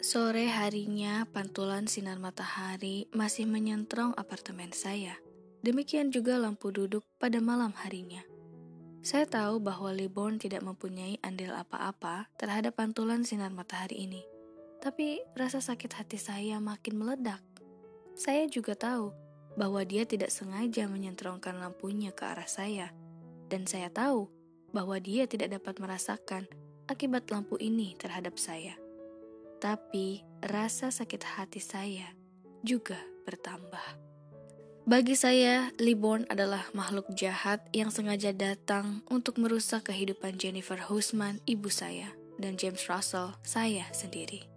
Sore harinya, pantulan sinar matahari masih menyentrong apartemen saya. Demikian juga lampu duduk pada malam harinya. Saya tahu bahwa Liborn tidak mempunyai andil apa-apa terhadap pantulan sinar matahari ini. Tapi rasa sakit hati saya makin meledak. Saya juga tahu bahwa dia tidak sengaja menyentrongkan lampunya ke arah saya. Dan saya tahu bahwa dia tidak dapat merasakan akibat lampu ini terhadap saya tapi rasa sakit hati saya juga bertambah. Bagi saya, Liborn adalah makhluk jahat yang sengaja datang untuk merusak kehidupan Jennifer Husman, ibu saya, dan James Russell, saya sendiri.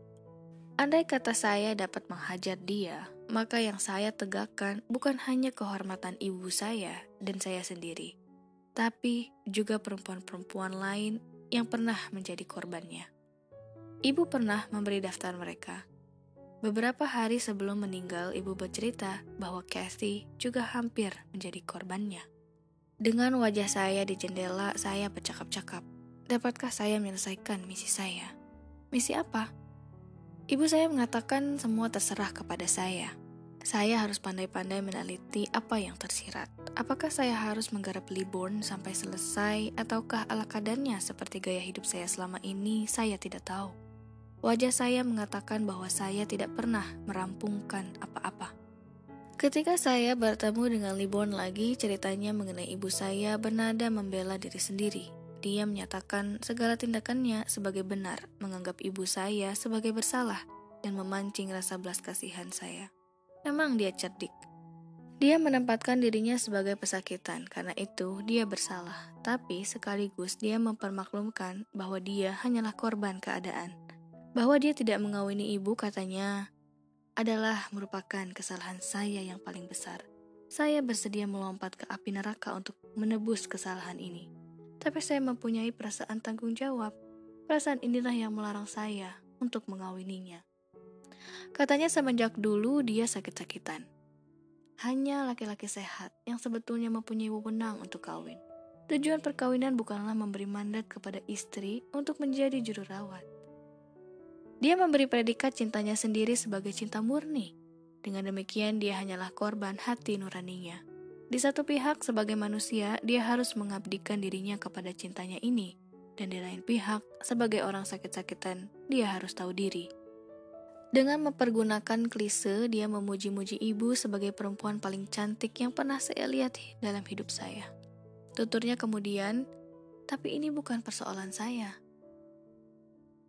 Andai kata saya dapat menghajar dia, maka yang saya tegakkan bukan hanya kehormatan ibu saya dan saya sendiri, tapi juga perempuan-perempuan lain yang pernah menjadi korbannya. Ibu pernah memberi daftar mereka. Beberapa hari sebelum meninggal, ibu bercerita bahwa Kathy juga hampir menjadi korbannya. Dengan wajah saya di jendela, saya bercakap-cakap. Dapatkah saya menyelesaikan misi saya? Misi apa? Ibu saya mengatakan semua terserah kepada saya. Saya harus pandai-pandai meneliti apa yang tersirat. Apakah saya harus menggarap Liborn sampai selesai, ataukah ala kadarnya seperti gaya hidup saya selama ini, saya tidak tahu. Wajah saya mengatakan bahwa saya tidak pernah merampungkan apa-apa. Ketika saya bertemu dengan Libon lagi, ceritanya mengenai ibu saya bernada membela diri sendiri. Dia menyatakan segala tindakannya sebagai benar, menganggap ibu saya sebagai bersalah, dan memancing rasa belas kasihan saya. Memang dia cerdik. Dia menempatkan dirinya sebagai pesakitan, karena itu dia bersalah. Tapi sekaligus dia mempermaklumkan bahwa dia hanyalah korban keadaan bahwa dia tidak mengawini ibu katanya adalah merupakan kesalahan saya yang paling besar. Saya bersedia melompat ke api neraka untuk menebus kesalahan ini. Tapi saya mempunyai perasaan tanggung jawab. Perasaan inilah yang melarang saya untuk mengawininya. Katanya semenjak dulu dia sakit-sakitan. Hanya laki-laki sehat yang sebetulnya mempunyai wewenang untuk kawin. Tujuan perkawinan bukanlah memberi mandat kepada istri untuk menjadi juru rawat dia memberi predikat cintanya sendiri sebagai cinta murni. Dengan demikian, dia hanyalah korban hati nuraninya. Di satu pihak, sebagai manusia, dia harus mengabdikan dirinya kepada cintanya ini, dan di lain pihak, sebagai orang sakit-sakitan, dia harus tahu diri. Dengan mempergunakan klise, dia memuji-muji ibu sebagai perempuan paling cantik yang pernah saya lihat dalam hidup saya. Tuturnya kemudian, tapi ini bukan persoalan saya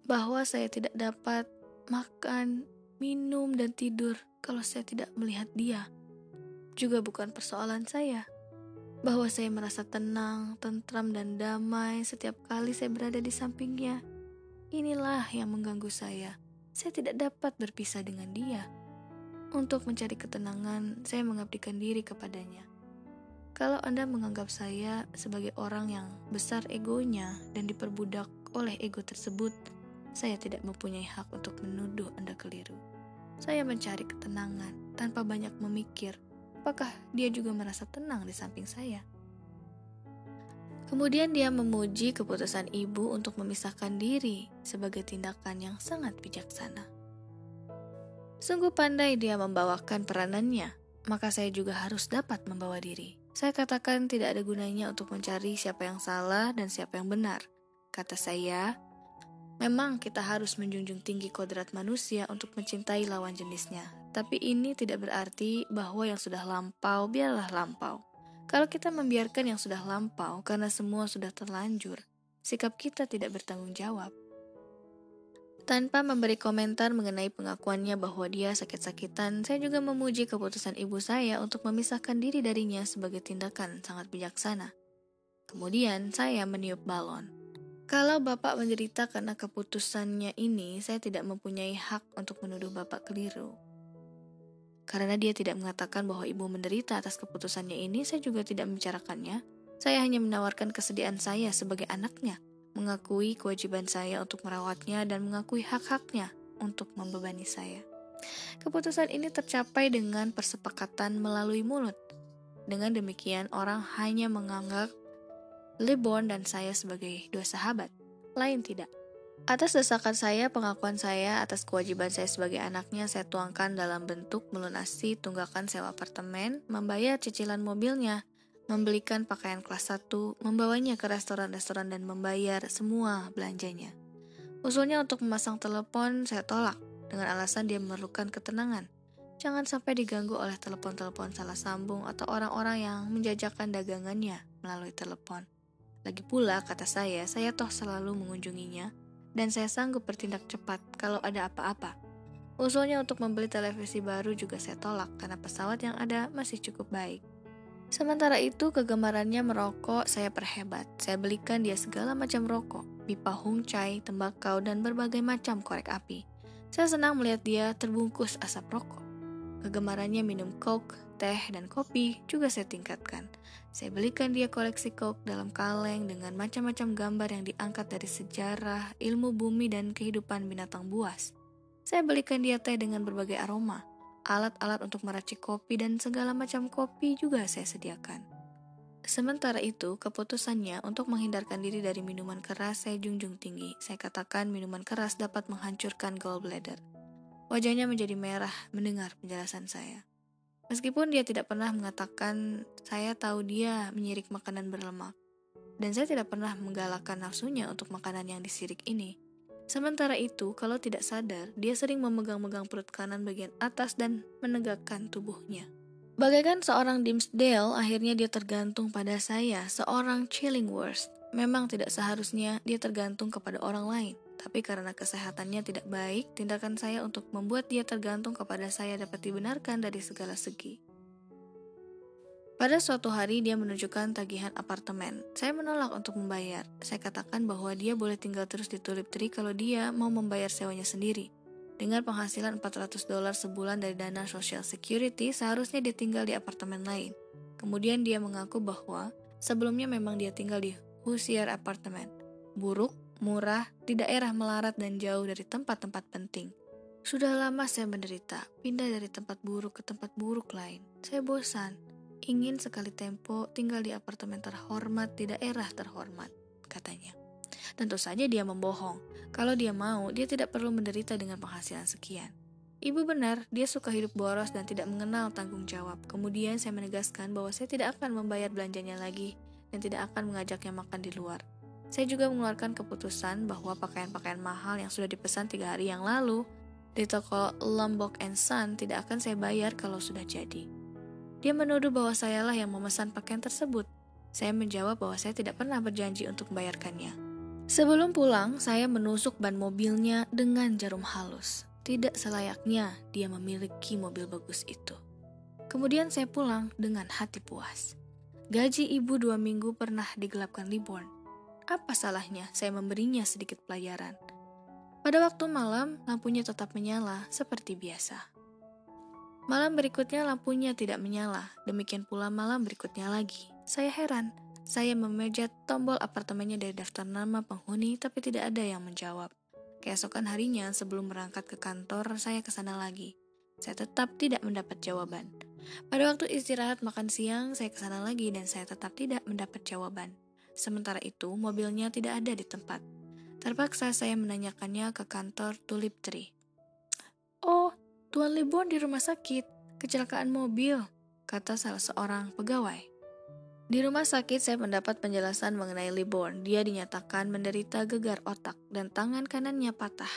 bahwa saya tidak dapat makan, minum, dan tidur kalau saya tidak melihat dia. Juga bukan persoalan saya bahwa saya merasa tenang, tentram, dan damai setiap kali saya berada di sampingnya. Inilah yang mengganggu saya. Saya tidak dapat berpisah dengan dia. Untuk mencari ketenangan, saya mengabdikan diri kepadanya. Kalau Anda menganggap saya sebagai orang yang besar egonya dan diperbudak oleh ego tersebut, saya tidak mempunyai hak untuk menuduh Anda keliru. Saya mencari ketenangan tanpa banyak memikir apakah dia juga merasa tenang di samping saya. Kemudian dia memuji keputusan ibu untuk memisahkan diri sebagai tindakan yang sangat bijaksana. Sungguh pandai dia membawakan peranannya, maka saya juga harus dapat membawa diri. Saya katakan tidak ada gunanya untuk mencari siapa yang salah dan siapa yang benar. Kata saya, Memang kita harus menjunjung tinggi kodrat manusia untuk mencintai lawan jenisnya, tapi ini tidak berarti bahwa yang sudah lampau biarlah lampau. Kalau kita membiarkan yang sudah lampau karena semua sudah terlanjur, sikap kita tidak bertanggung jawab. Tanpa memberi komentar mengenai pengakuannya bahwa dia sakit-sakitan, saya juga memuji keputusan ibu saya untuk memisahkan diri darinya sebagai tindakan sangat bijaksana. Kemudian saya meniup balon. Kalau Bapak menderita karena keputusannya ini, saya tidak mempunyai hak untuk menuduh Bapak keliru. Karena dia tidak mengatakan bahwa ibu menderita atas keputusannya ini, saya juga tidak membicarakannya. Saya hanya menawarkan kesediaan saya sebagai anaknya, mengakui kewajiban saya untuk merawatnya dan mengakui hak-haknya untuk membebani saya. Keputusan ini tercapai dengan persepakatan melalui mulut. Dengan demikian, orang hanya menganggap Lebon dan saya sebagai dua sahabat, lain tidak. Atas desakan saya, pengakuan saya atas kewajiban saya sebagai anaknya saya tuangkan dalam bentuk melunasi tunggakan sewa apartemen, membayar cicilan mobilnya, membelikan pakaian kelas 1, membawanya ke restoran-restoran dan membayar semua belanjanya. Usulnya untuk memasang telepon saya tolak dengan alasan dia memerlukan ketenangan. Jangan sampai diganggu oleh telepon-telepon salah sambung atau orang-orang yang menjajakan dagangannya melalui telepon. Lagi pula, kata saya, saya toh selalu mengunjunginya dan saya sanggup bertindak cepat kalau ada apa-apa. Usulnya untuk membeli televisi baru juga saya tolak karena pesawat yang ada masih cukup baik. Sementara itu, kegemarannya merokok saya perhebat. Saya belikan dia segala macam rokok, pipa hung chai, tembakau, dan berbagai macam korek api. Saya senang melihat dia terbungkus asap rokok. Kegemarannya minum coke, teh, dan kopi juga saya tingkatkan. Saya belikan dia koleksi coke dalam kaleng dengan macam-macam gambar yang diangkat dari sejarah, ilmu bumi, dan kehidupan binatang buas. Saya belikan dia teh dengan berbagai aroma, alat-alat untuk meracik kopi, dan segala macam kopi juga saya sediakan. Sementara itu, keputusannya untuk menghindarkan diri dari minuman keras saya junjung tinggi. Saya katakan minuman keras dapat menghancurkan gallbladder. Wajahnya menjadi merah mendengar penjelasan saya. Meskipun dia tidak pernah mengatakan, saya tahu dia menyirik makanan berlemak. Dan saya tidak pernah menggalakkan nafsunya untuk makanan yang disirik ini. Sementara itu, kalau tidak sadar, dia sering memegang-megang perut kanan bagian atas dan menegakkan tubuhnya. Bagaikan seorang Dimsdale, akhirnya dia tergantung pada saya, seorang Chillingworth. Memang tidak seharusnya dia tergantung kepada orang lain. Tapi karena kesehatannya tidak baik, tindakan saya untuk membuat dia tergantung kepada saya dapat dibenarkan dari segala segi. Pada suatu hari dia menunjukkan tagihan apartemen. Saya menolak untuk membayar. Saya katakan bahwa dia boleh tinggal terus di Tulip Tree kalau dia mau membayar sewanya sendiri. Dengan penghasilan 400 dolar sebulan dari dana Social Security, seharusnya dia tinggal di apartemen lain. Kemudian dia mengaku bahwa sebelumnya memang dia tinggal di Hoosier Apartemen. Buruk, murah, di daerah melarat dan jauh dari tempat-tempat penting. Sudah lama saya menderita, pindah dari tempat buruk ke tempat buruk lain. Saya bosan, ingin sekali tempo tinggal di apartemen terhormat di daerah terhormat, katanya. Tentu saja dia membohong. Kalau dia mau, dia tidak perlu menderita dengan penghasilan sekian. Ibu benar, dia suka hidup boros dan tidak mengenal tanggung jawab. Kemudian saya menegaskan bahwa saya tidak akan membayar belanjanya lagi dan tidak akan mengajaknya makan di luar. Saya juga mengeluarkan keputusan bahwa pakaian-pakaian mahal yang sudah dipesan tiga hari yang lalu di toko Lombok and Son tidak akan saya bayar kalau sudah jadi. Dia menuduh bahwa sayalah yang memesan pakaian tersebut. Saya menjawab bahwa saya tidak pernah berjanji untuk membayarkannya. Sebelum pulang, saya menusuk ban mobilnya dengan jarum halus. Tidak selayaknya dia memiliki mobil bagus itu. Kemudian saya pulang dengan hati puas. Gaji ibu dua minggu pernah digelapkan Liborn. Apa salahnya saya memberinya sedikit pelajaran? Pada waktu malam, lampunya tetap menyala seperti biasa. Malam berikutnya lampunya tidak menyala, demikian pula malam berikutnya lagi. Saya heran, saya memejat tombol apartemennya dari daftar nama penghuni tapi tidak ada yang menjawab. Keesokan harinya sebelum berangkat ke kantor, saya ke sana lagi. Saya tetap tidak mendapat jawaban. Pada waktu istirahat makan siang, saya ke sana lagi dan saya tetap tidak mendapat jawaban. Sementara itu, mobilnya tidak ada di tempat. Terpaksa saya menanyakannya ke kantor Tulip Tree. Oh, Tuan Libon di rumah sakit, kecelakaan mobil, kata salah seorang pegawai. Di rumah sakit saya mendapat penjelasan mengenai Liborn. Dia dinyatakan menderita gegar otak dan tangan kanannya patah.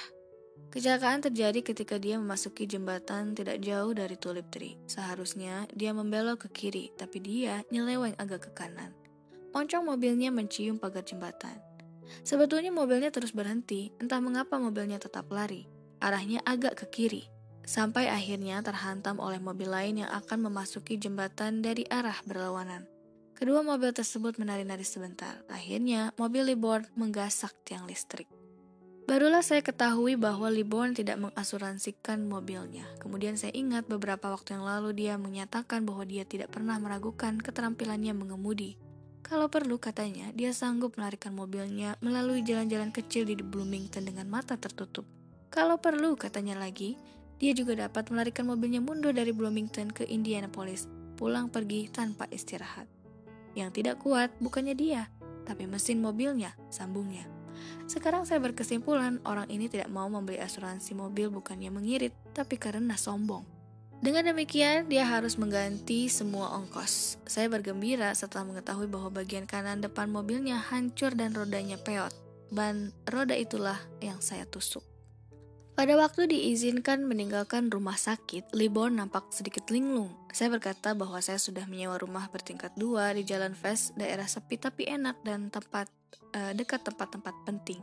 Kecelakaan terjadi ketika dia memasuki jembatan tidak jauh dari Tulip Tree. Seharusnya dia membelok ke kiri, tapi dia nyeleweng agak ke kanan. Oncong mobilnya mencium pagar jembatan. Sebetulnya mobilnya terus berhenti, entah mengapa mobilnya tetap lari. Arahnya agak ke kiri, sampai akhirnya terhantam oleh mobil lain yang akan memasuki jembatan dari arah berlawanan. Kedua mobil tersebut menari-nari sebentar. Akhirnya, mobil Liborn menggasak tiang listrik. Barulah saya ketahui bahwa Liborn tidak mengasuransikan mobilnya. Kemudian saya ingat beberapa waktu yang lalu dia menyatakan bahwa dia tidak pernah meragukan keterampilannya mengemudi. Kalau perlu katanya, dia sanggup melarikan mobilnya melalui jalan-jalan kecil di Bloomington dengan mata tertutup. Kalau perlu katanya lagi, dia juga dapat melarikan mobilnya mundur dari Bloomington ke Indianapolis, pulang pergi tanpa istirahat. Yang tidak kuat bukannya dia, tapi mesin mobilnya, sambungnya. Sekarang saya berkesimpulan orang ini tidak mau membeli asuransi mobil bukannya mengirit, tapi karena sombong. Dengan demikian, dia harus mengganti semua ongkos. Saya bergembira setelah mengetahui bahwa bagian kanan depan mobilnya hancur dan rodanya peot. Ban roda itulah yang saya tusuk. Pada waktu diizinkan meninggalkan rumah sakit, Libon nampak sedikit linglung. Saya berkata bahwa saya sudah menyewa rumah bertingkat dua di Jalan Ves, daerah sepi tapi enak dan tempat uh, dekat tempat-tempat penting.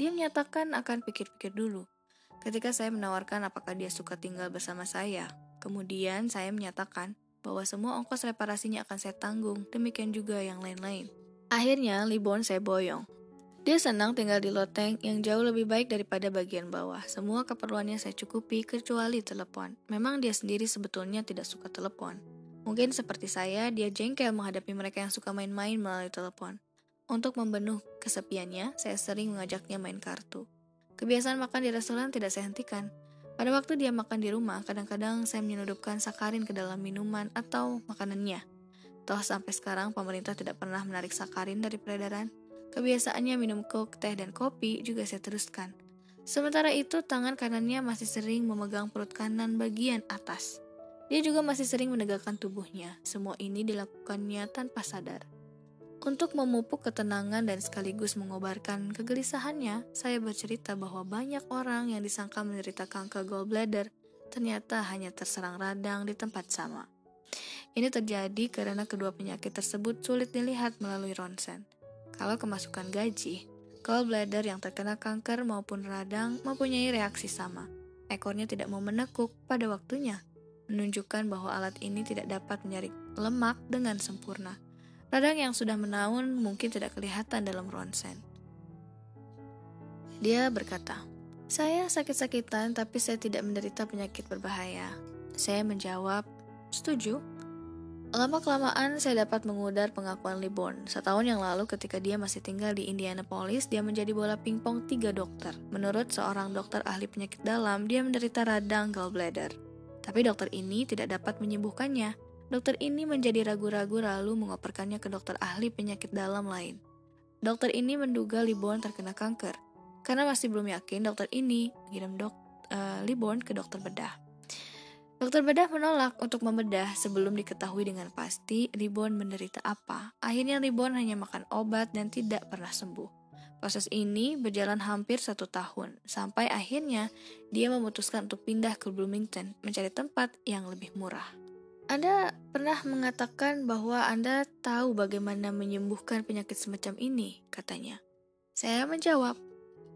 Dia menyatakan akan pikir-pikir dulu. Ketika saya menawarkan apakah dia suka tinggal bersama saya, kemudian saya menyatakan bahwa semua ongkos reparasinya akan saya tanggung, demikian juga yang lain-lain. Akhirnya, Libon saya boyong. Dia senang tinggal di loteng yang jauh lebih baik daripada bagian bawah. Semua keperluannya saya cukupi kecuali telepon. Memang dia sendiri sebetulnya tidak suka telepon. Mungkin seperti saya, dia jengkel menghadapi mereka yang suka main-main melalui telepon. Untuk membenuh kesepiannya, saya sering mengajaknya main kartu. Kebiasaan makan di restoran tidak saya hentikan. Pada waktu dia makan di rumah, kadang-kadang saya menyeludupkan sakarin ke dalam minuman atau makanannya. Toh sampai sekarang pemerintah tidak pernah menarik sakarin dari peredaran. Kebiasaannya minum coke, teh, dan kopi juga saya teruskan. Sementara itu, tangan kanannya masih sering memegang perut kanan bagian atas. Dia juga masih sering menegakkan tubuhnya. Semua ini dilakukannya tanpa sadar. Untuk memupuk ketenangan dan sekaligus mengobarkan kegelisahannya, saya bercerita bahwa banyak orang yang disangka menderita kanker gallbladder ternyata hanya terserang radang di tempat sama. Ini terjadi karena kedua penyakit tersebut sulit dilihat melalui ronsen. Kalau kemasukan gaji, gallbladder yang terkena kanker maupun radang mempunyai reaksi sama. Ekornya tidak mau menekuk pada waktunya, menunjukkan bahwa alat ini tidak dapat menyaring lemak dengan sempurna. Radang yang sudah menaun mungkin tidak kelihatan dalam ronsen. Dia berkata, "Saya sakit-sakitan, tapi saya tidak menderita penyakit berbahaya." Saya menjawab, "Setuju." Lama-kelamaan saya dapat mengudar pengakuan Liborn. Setahun yang lalu ketika dia masih tinggal di Indianapolis, dia menjadi bola pingpong tiga dokter. Menurut seorang dokter ahli penyakit dalam, dia menderita radang gallbladder. Tapi dokter ini tidak dapat menyembuhkannya. Dokter ini menjadi ragu-ragu lalu mengoperkannya ke dokter ahli penyakit dalam lain. Dokter ini menduga Liborn terkena kanker. Karena masih belum yakin, dokter ini mengirim dok, uh, Liborn ke dokter bedah. Dokter bedah menolak untuk membedah sebelum diketahui dengan pasti Ribon menderita apa. Akhirnya Ribon hanya makan obat dan tidak pernah sembuh. Proses ini berjalan hampir satu tahun, sampai akhirnya dia memutuskan untuk pindah ke Bloomington, mencari tempat yang lebih murah. Anda pernah mengatakan bahwa Anda tahu bagaimana menyembuhkan penyakit semacam ini, katanya. Saya menjawab,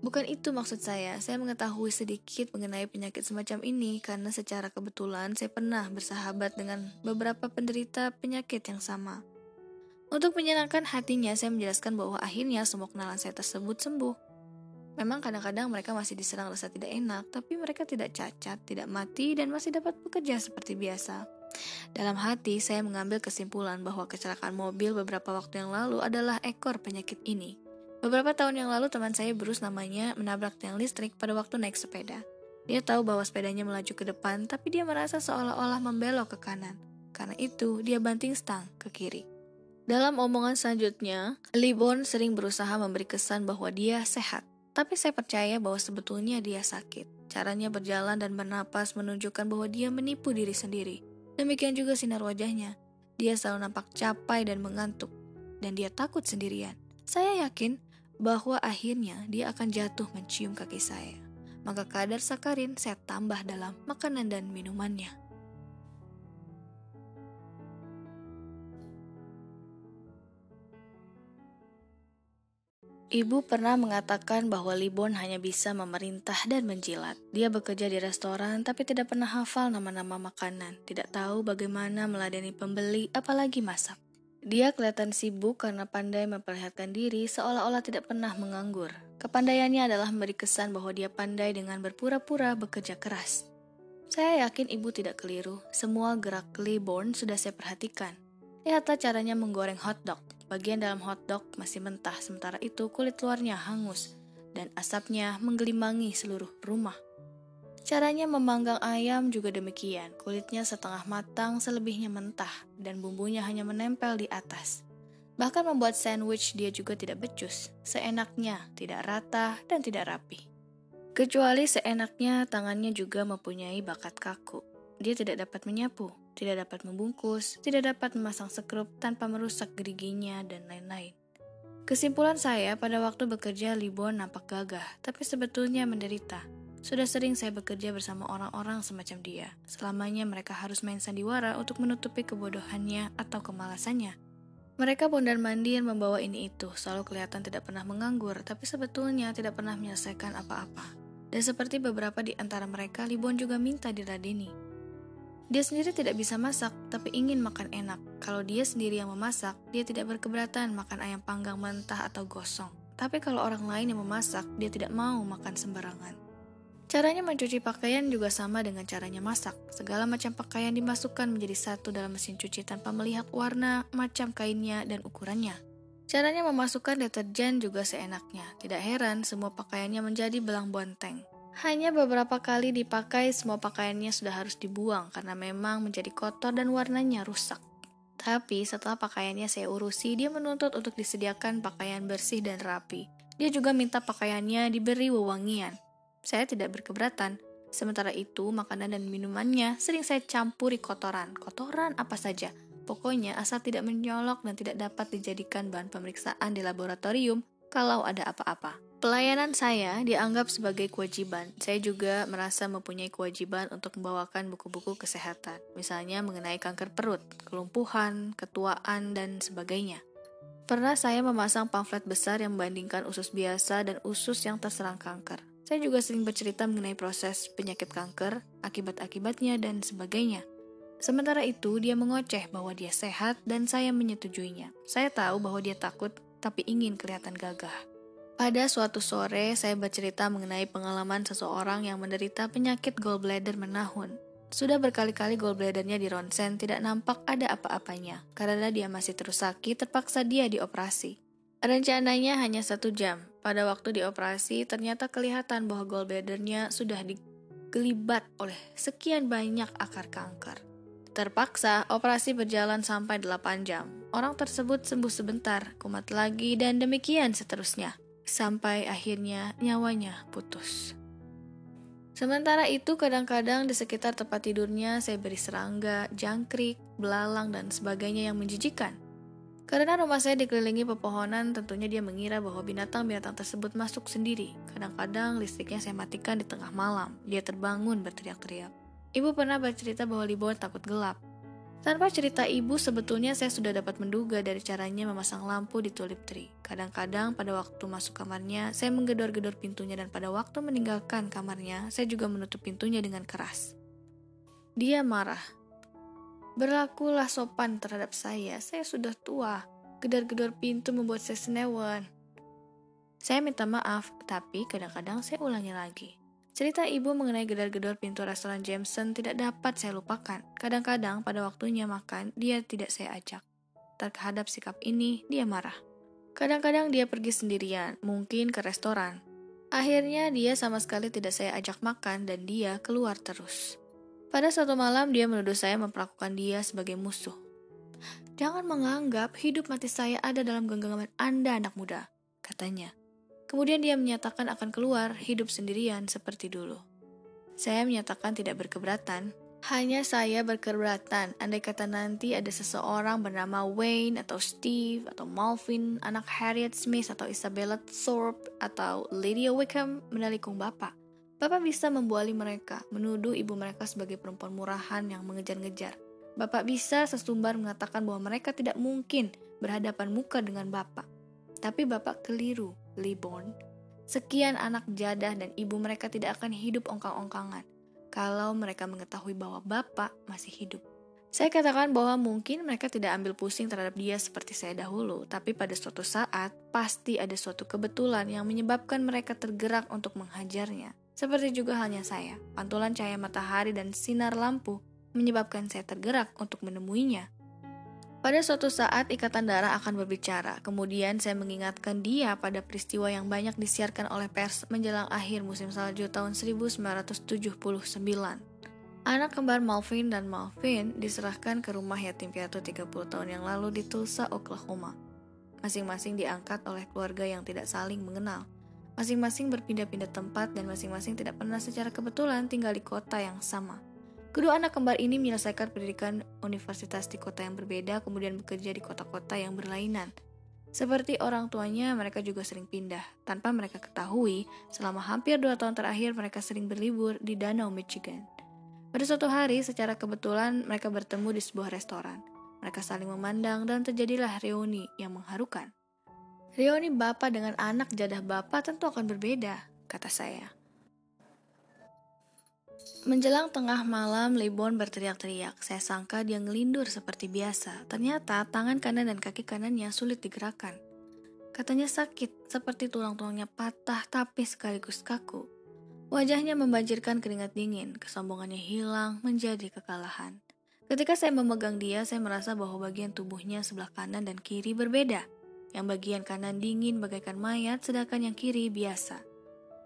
Bukan itu maksud saya, saya mengetahui sedikit mengenai penyakit semacam ini karena secara kebetulan saya pernah bersahabat dengan beberapa penderita penyakit yang sama. Untuk menyenangkan hatinya, saya menjelaskan bahwa akhirnya semua kenalan saya tersebut sembuh. Memang kadang-kadang mereka masih diserang rasa tidak enak, tapi mereka tidak cacat, tidak mati, dan masih dapat bekerja seperti biasa. Dalam hati, saya mengambil kesimpulan bahwa kecelakaan mobil beberapa waktu yang lalu adalah ekor penyakit ini. Beberapa tahun yang lalu teman saya Bruce namanya menabrak tiang listrik pada waktu naik sepeda. Dia tahu bahwa sepedanya melaju ke depan, tapi dia merasa seolah-olah membelok ke kanan. Karena itu, dia banting stang ke kiri. Dalam omongan selanjutnya, Libon sering berusaha memberi kesan bahwa dia sehat. Tapi saya percaya bahwa sebetulnya dia sakit. Caranya berjalan dan bernapas menunjukkan bahwa dia menipu diri sendiri. Demikian juga sinar wajahnya. Dia selalu nampak capai dan mengantuk. Dan dia takut sendirian. Saya yakin bahwa akhirnya dia akan jatuh mencium kaki saya. Maka kadar sakarin saya tambah dalam makanan dan minumannya. Ibu pernah mengatakan bahwa Libon hanya bisa memerintah dan menjilat. Dia bekerja di restoran tapi tidak pernah hafal nama-nama makanan, tidak tahu bagaimana meladeni pembeli apalagi masak. Dia kelihatan sibuk karena pandai memperlihatkan diri seolah-olah tidak pernah menganggur. Kepandaiannya adalah memberi kesan bahwa dia pandai dengan berpura-pura bekerja keras. Saya yakin ibu tidak keliru, semua gerak Claiborne sudah saya perhatikan. Lihatlah caranya menggoreng hotdog. Bagian dalam hotdog masih mentah, sementara itu kulit luarnya hangus, dan asapnya menggelimangi seluruh rumah. Caranya memanggang ayam juga demikian, kulitnya setengah matang, selebihnya mentah, dan bumbunya hanya menempel di atas. Bahkan membuat sandwich dia juga tidak becus, seenaknya, tidak rata, dan tidak rapi. Kecuali seenaknya tangannya juga mempunyai bakat kaku. Dia tidak dapat menyapu, tidak dapat membungkus, tidak dapat memasang sekrup tanpa merusak geriginya, dan lain-lain. Kesimpulan saya pada waktu bekerja Libon nampak gagah, tapi sebetulnya menderita. Sudah sering saya bekerja bersama orang-orang semacam dia. Selamanya mereka harus main sandiwara untuk menutupi kebodohannya atau kemalasannya. Mereka mondar-mandir membawa ini itu, selalu kelihatan tidak pernah menganggur, tapi sebetulnya tidak pernah menyelesaikan apa-apa. Dan seperti beberapa di antara mereka, Libon juga minta diladeni. Dia sendiri tidak bisa masak, tapi ingin makan enak. Kalau dia sendiri yang memasak, dia tidak berkeberatan makan ayam panggang mentah atau gosong. Tapi kalau orang lain yang memasak, dia tidak mau makan sembarangan. Caranya mencuci pakaian juga sama dengan caranya masak. Segala macam pakaian dimasukkan menjadi satu dalam mesin cuci tanpa melihat warna, macam kainnya, dan ukurannya. Caranya memasukkan deterjen juga seenaknya. Tidak heran semua pakaiannya menjadi belang bonteng. Hanya beberapa kali dipakai, semua pakaiannya sudah harus dibuang karena memang menjadi kotor dan warnanya rusak. Tapi setelah pakaiannya saya urusi, dia menuntut untuk disediakan pakaian bersih dan rapi. Dia juga minta pakaiannya diberi wewangian. Saya tidak berkeberatan. Sementara itu, makanan dan minumannya sering saya campuri kotoran. Kotoran apa saja. Pokoknya asal tidak menyolok dan tidak dapat dijadikan bahan pemeriksaan di laboratorium kalau ada apa-apa. Pelayanan saya dianggap sebagai kewajiban. Saya juga merasa mempunyai kewajiban untuk membawakan buku-buku kesehatan, misalnya mengenai kanker perut, kelumpuhan, ketuaan, dan sebagainya. Pernah saya memasang pamflet besar yang membandingkan usus biasa dan usus yang terserang kanker. Saya juga sering bercerita mengenai proses penyakit kanker, akibat-akibatnya, dan sebagainya. Sementara itu, dia mengoceh bahwa dia sehat dan saya menyetujuinya. Saya tahu bahwa dia takut, tapi ingin kelihatan gagah. Pada suatu sore, saya bercerita mengenai pengalaman seseorang yang menderita penyakit gallbladder menahun. Sudah berkali-kali gallbladdernya di ronsen tidak nampak ada apa-apanya. Karena dia masih terus sakit, terpaksa dia dioperasi. Rencananya hanya satu jam. Pada waktu dioperasi, ternyata kelihatan bahwa gallbladdernya sudah digelibat oleh sekian banyak akar kanker. Terpaksa, operasi berjalan sampai 8 jam. Orang tersebut sembuh sebentar, kumat lagi, dan demikian seterusnya. Sampai akhirnya nyawanya putus. Sementara itu, kadang-kadang di sekitar tempat tidurnya saya beri serangga, jangkrik, belalang, dan sebagainya yang menjijikan. Karena rumah saya dikelilingi pepohonan, tentunya dia mengira bahwa binatang-binatang tersebut masuk sendiri. Kadang-kadang listriknya saya matikan di tengah malam. Dia terbangun berteriak-teriak. Ibu pernah bercerita bahwa Libon takut gelap. Tanpa cerita ibu, sebetulnya saya sudah dapat menduga dari caranya memasang lampu di tulip tree. Kadang-kadang pada waktu masuk kamarnya, saya menggedor-gedor pintunya dan pada waktu meninggalkan kamarnya, saya juga menutup pintunya dengan keras. Dia marah. Berlakulah sopan terhadap saya, saya sudah tua. Gedor-gedor pintu membuat saya senewan. Saya minta maaf, tapi kadang-kadang saya ulangi lagi. Cerita ibu mengenai gedor-gedor pintu restoran Jameson tidak dapat saya lupakan. Kadang-kadang pada waktunya makan, dia tidak saya ajak. Terhadap sikap ini, dia marah. Kadang-kadang dia pergi sendirian, mungkin ke restoran. Akhirnya dia sama sekali tidak saya ajak makan dan dia keluar terus. Pada suatu malam dia menuduh saya memperlakukan dia sebagai musuh. Jangan menganggap hidup mati saya ada dalam genggaman Anda anak muda, katanya. Kemudian dia menyatakan akan keluar hidup sendirian seperti dulu. Saya menyatakan tidak berkeberatan, hanya saya berkeberatan andai kata nanti ada seseorang bernama Wayne atau Steve atau Malvin, anak Harriet Smith atau Isabella Thorpe atau Lydia Wickham menelikung bapak. Bapak bisa membuali mereka, menuduh ibu mereka sebagai perempuan murahan yang mengejar-ngejar. Bapak bisa sesumbar mengatakan bahwa mereka tidak mungkin berhadapan muka dengan Bapak. Tapi Bapak keliru, Liborn. Sekian anak jadah dan ibu mereka tidak akan hidup ongkang-ongkangan kalau mereka mengetahui bahwa Bapak masih hidup. Saya katakan bahwa mungkin mereka tidak ambil pusing terhadap dia seperti saya dahulu, tapi pada suatu saat pasti ada suatu kebetulan yang menyebabkan mereka tergerak untuk menghajarnya. Seperti juga halnya saya, pantulan cahaya matahari dan sinar lampu menyebabkan saya tergerak untuk menemuinya. Pada suatu saat ikatan darah akan berbicara, kemudian saya mengingatkan dia pada peristiwa yang banyak disiarkan oleh pers menjelang akhir musim salju tahun 1979. Anak kembar Malvin dan Malvin diserahkan ke rumah yatim piatu 30 tahun yang lalu di Tulsa, Oklahoma. Masing-masing diangkat oleh keluarga yang tidak saling mengenal. Masing-masing berpindah-pindah tempat dan masing-masing tidak pernah secara kebetulan tinggal di kota yang sama. Kedua anak kembar ini menyelesaikan pendidikan universitas di kota yang berbeda, kemudian bekerja di kota-kota yang berlainan. Seperti orang tuanya, mereka juga sering pindah. Tanpa mereka ketahui, selama hampir dua tahun terakhir mereka sering berlibur di Danau Michigan. Pada suatu hari, secara kebetulan mereka bertemu di sebuah restoran. Mereka saling memandang dan terjadilah reuni yang mengharukan. Reuni bapak dengan anak jadah bapak tentu akan berbeda, kata saya. Menjelang tengah malam, Libon berteriak-teriak. Saya sangka dia ngelindur seperti biasa. Ternyata tangan kanan dan kaki kanannya sulit digerakkan. Katanya sakit, seperti tulang-tulangnya patah tapi sekaligus kaku. Wajahnya membanjirkan keringat dingin, kesombongannya hilang menjadi kekalahan. Ketika saya memegang dia, saya merasa bahwa bagian tubuhnya sebelah kanan dan kiri berbeda. Yang bagian kanan dingin bagaikan mayat, sedangkan yang kiri biasa.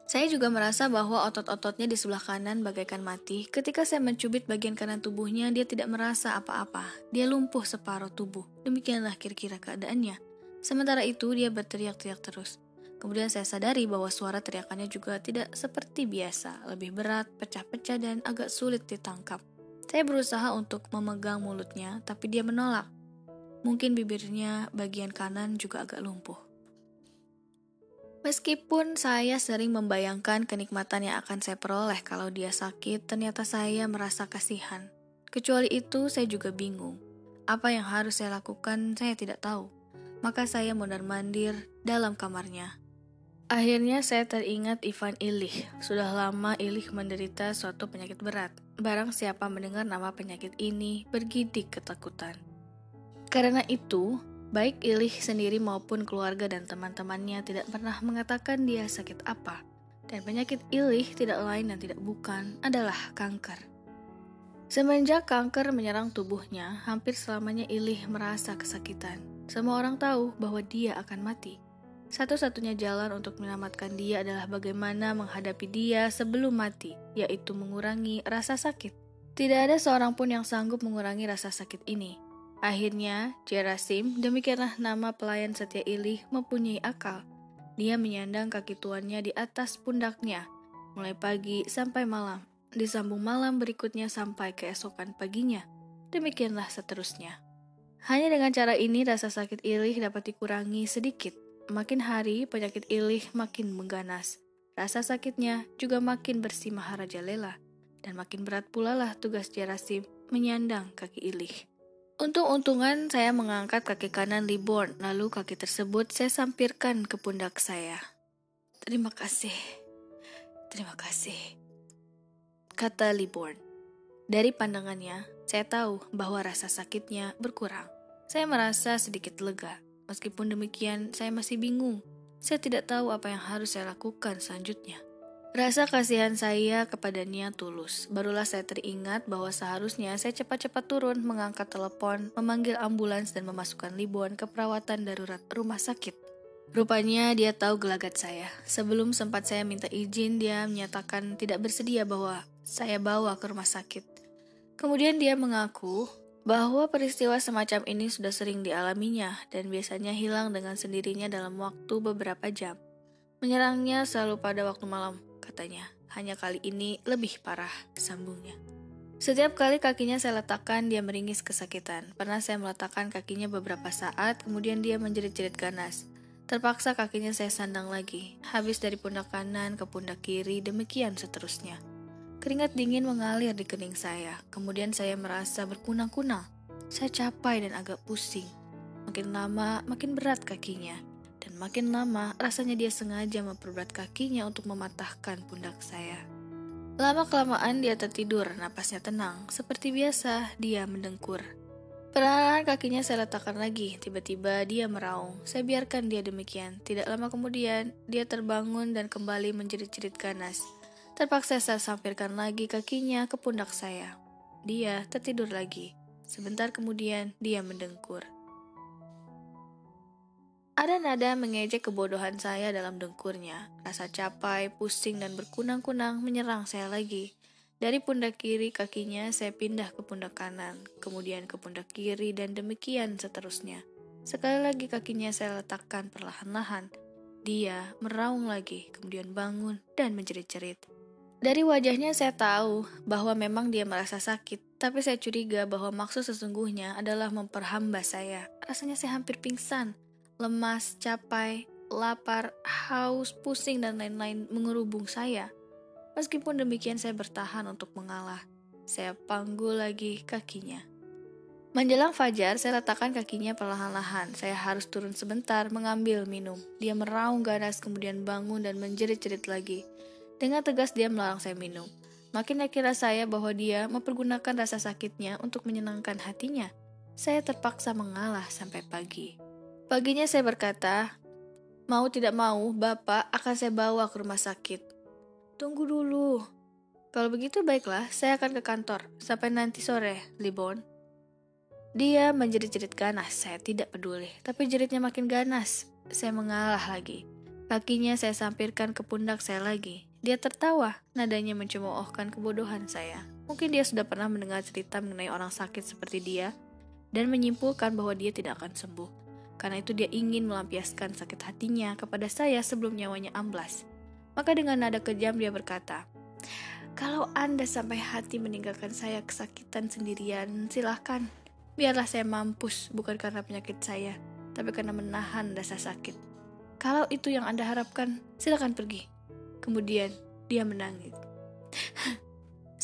Saya juga merasa bahwa otot-ototnya di sebelah kanan bagaikan mati. Ketika saya mencubit bagian kanan tubuhnya, dia tidak merasa apa-apa. Dia lumpuh separuh tubuh. Demikianlah kira-kira keadaannya. Sementara itu, dia berteriak-teriak terus. Kemudian saya sadari bahwa suara teriakannya juga tidak seperti biasa, lebih berat, pecah-pecah, dan agak sulit ditangkap. Saya berusaha untuk memegang mulutnya, tapi dia menolak. Mungkin bibirnya bagian kanan juga agak lumpuh. Meskipun saya sering membayangkan kenikmatan yang akan saya peroleh kalau dia sakit, ternyata saya merasa kasihan. Kecuali itu, saya juga bingung. Apa yang harus saya lakukan, saya tidak tahu. Maka saya mondar-mandir dalam kamarnya. Akhirnya saya teringat Ivan Illich. Sudah lama Illich menderita suatu penyakit berat. Barang siapa mendengar nama penyakit ini bergidik ketakutan. Karena itu, baik Illich sendiri maupun keluarga dan teman-temannya tidak pernah mengatakan dia sakit apa. Dan penyakit Illich tidak lain dan tidak bukan adalah kanker. Semenjak kanker menyerang tubuhnya, hampir selamanya Illich merasa kesakitan. Semua orang tahu bahwa dia akan mati. Satu-satunya jalan untuk menyelamatkan dia adalah bagaimana menghadapi dia sebelum mati, yaitu mengurangi rasa sakit. Tidak ada seorang pun yang sanggup mengurangi rasa sakit ini. Akhirnya, Jerasim, demikianlah nama pelayan setia Ilih, mempunyai akal. Dia menyandang kaki tuannya di atas pundaknya, mulai pagi sampai malam, disambung malam berikutnya sampai keesokan paginya. Demikianlah seterusnya. Hanya dengan cara ini rasa sakit Ilih dapat dikurangi sedikit. Makin hari penyakit Ilih makin mengganas. Rasa sakitnya juga makin bersih Maharaja Lela. Dan makin berat pula lah tugas Jarasim menyandang kaki Ilih. Untung-untungan saya mengangkat kaki kanan Liborn, lalu kaki tersebut saya sampirkan ke pundak saya. Terima kasih, terima kasih, kata Liborn. Dari pandangannya, saya tahu bahwa rasa sakitnya berkurang. Saya merasa sedikit lega. Meskipun demikian, saya masih bingung. Saya tidak tahu apa yang harus saya lakukan selanjutnya. Rasa kasihan saya kepadanya tulus. Barulah saya teringat bahwa seharusnya saya cepat-cepat turun, mengangkat telepon, memanggil ambulans, dan memasukkan Libon ke perawatan darurat rumah sakit. Rupanya dia tahu gelagat saya. Sebelum sempat saya minta izin, dia menyatakan tidak bersedia bahwa saya bawa ke rumah sakit. Kemudian dia mengaku bahwa peristiwa semacam ini sudah sering dialaminya dan biasanya hilang dengan sendirinya dalam waktu beberapa jam. Menyerangnya selalu pada waktu malam, katanya. Hanya kali ini lebih parah, sambungnya. Setiap kali kakinya saya letakkan, dia meringis kesakitan. Pernah saya meletakkan kakinya beberapa saat, kemudian dia menjerit-jerit ganas. Terpaksa kakinya saya sandang lagi, habis dari pundak kanan ke pundak kiri, demikian seterusnya. Keringat dingin mengalir di kening saya. Kemudian saya merasa berkunang-kunang. Saya capai dan agak pusing. Makin lama, makin berat kakinya. Dan makin lama, rasanya dia sengaja memperberat kakinya untuk mematahkan pundak saya. Lama-kelamaan dia tertidur, napasnya tenang. Seperti biasa, dia mendengkur. Perlahan kakinya saya letakkan lagi. Tiba-tiba dia meraung. Saya biarkan dia demikian. Tidak lama kemudian, dia terbangun dan kembali menjerit-jerit ganas. Terpaksa saya sampirkan lagi kakinya ke pundak saya. Dia tertidur lagi. Sebentar kemudian, dia mendengkur. Ada nada mengejek kebodohan saya dalam dengkurnya. Rasa capai, pusing, dan berkunang-kunang menyerang saya lagi. Dari pundak kiri kakinya saya pindah ke pundak kanan, kemudian ke pundak kiri, dan demikian seterusnya. Sekali lagi kakinya saya letakkan perlahan-lahan. Dia meraung lagi, kemudian bangun dan menjerit-jerit. Dari wajahnya saya tahu bahwa memang dia merasa sakit, tapi saya curiga bahwa maksud sesungguhnya adalah memperhamba saya. Rasanya saya hampir pingsan, lemas, capai, lapar, haus, pusing, dan lain-lain mengerubung saya. Meskipun demikian saya bertahan untuk mengalah. Saya panggul lagi kakinya. Menjelang fajar, saya letakkan kakinya perlahan-lahan. Saya harus turun sebentar mengambil minum. Dia meraung ganas kemudian bangun dan menjerit-jerit lagi. Dengan tegas dia melarang saya minum. Makin yakinlah saya bahwa dia mempergunakan rasa sakitnya untuk menyenangkan hatinya. Saya terpaksa mengalah sampai pagi. Paginya saya berkata, mau tidak mau, Bapak akan saya bawa ke rumah sakit. Tunggu dulu. Kalau begitu baiklah, saya akan ke kantor. Sampai nanti sore, Libon. Dia menjerit-jerit ganas, saya tidak peduli. Tapi jeritnya makin ganas. Saya mengalah lagi. Kakinya saya sampirkan ke pundak saya lagi. Dia tertawa, nadanya mencemoohkan kebodohan saya. Mungkin dia sudah pernah mendengar cerita mengenai orang sakit seperti dia, dan menyimpulkan bahwa dia tidak akan sembuh. Karena itu dia ingin melampiaskan sakit hatinya kepada saya sebelum nyawanya amblas. Maka dengan nada kejam dia berkata, kalau Anda sampai hati meninggalkan saya kesakitan sendirian, silahkan. Biarlah saya mampus, bukan karena penyakit saya, tapi karena menahan rasa sakit. Kalau itu yang Anda harapkan, silakan pergi. Kemudian dia menangis.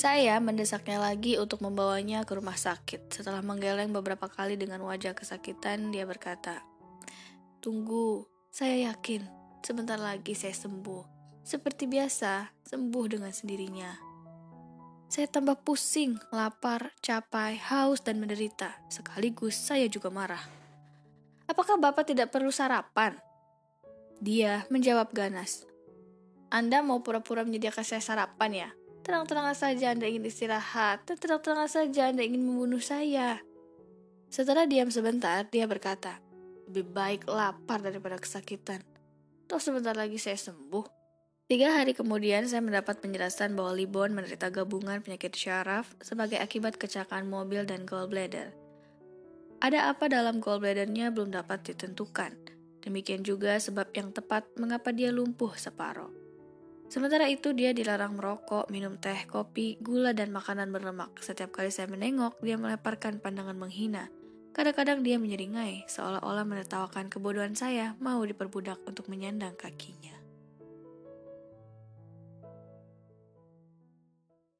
saya mendesaknya lagi untuk membawanya ke rumah sakit. Setelah menggeleng beberapa kali dengan wajah kesakitan, dia berkata, "Tunggu, saya yakin sebentar lagi saya sembuh. Seperti biasa, sembuh dengan sendirinya." Saya tambah pusing, lapar, capai, haus, dan menderita. Sekaligus saya juga marah. Apakah Bapak tidak perlu sarapan? Dia menjawab ganas. Anda mau pura-pura menyediakan saya sarapan ya? Tenang-tenang saja Anda ingin istirahat, dan tenang-tenang saja Anda ingin membunuh saya. Setelah diam sebentar, dia berkata, lebih baik lapar daripada kesakitan. Toh sebentar lagi saya sembuh. Tiga hari kemudian, saya mendapat penjelasan bahwa Libon menderita gabungan penyakit syaraf sebagai akibat kecelakaan mobil dan gallbladder. Ada apa dalam gallbladdernya belum dapat ditentukan. Demikian juga sebab yang tepat mengapa dia lumpuh separoh. Sementara itu dia dilarang merokok, minum teh, kopi, gula, dan makanan berlemak. Setiap kali saya menengok, dia melemparkan pandangan menghina. Kadang-kadang dia menyeringai, seolah-olah menertawakan kebodohan saya mau diperbudak untuk menyandang kakinya.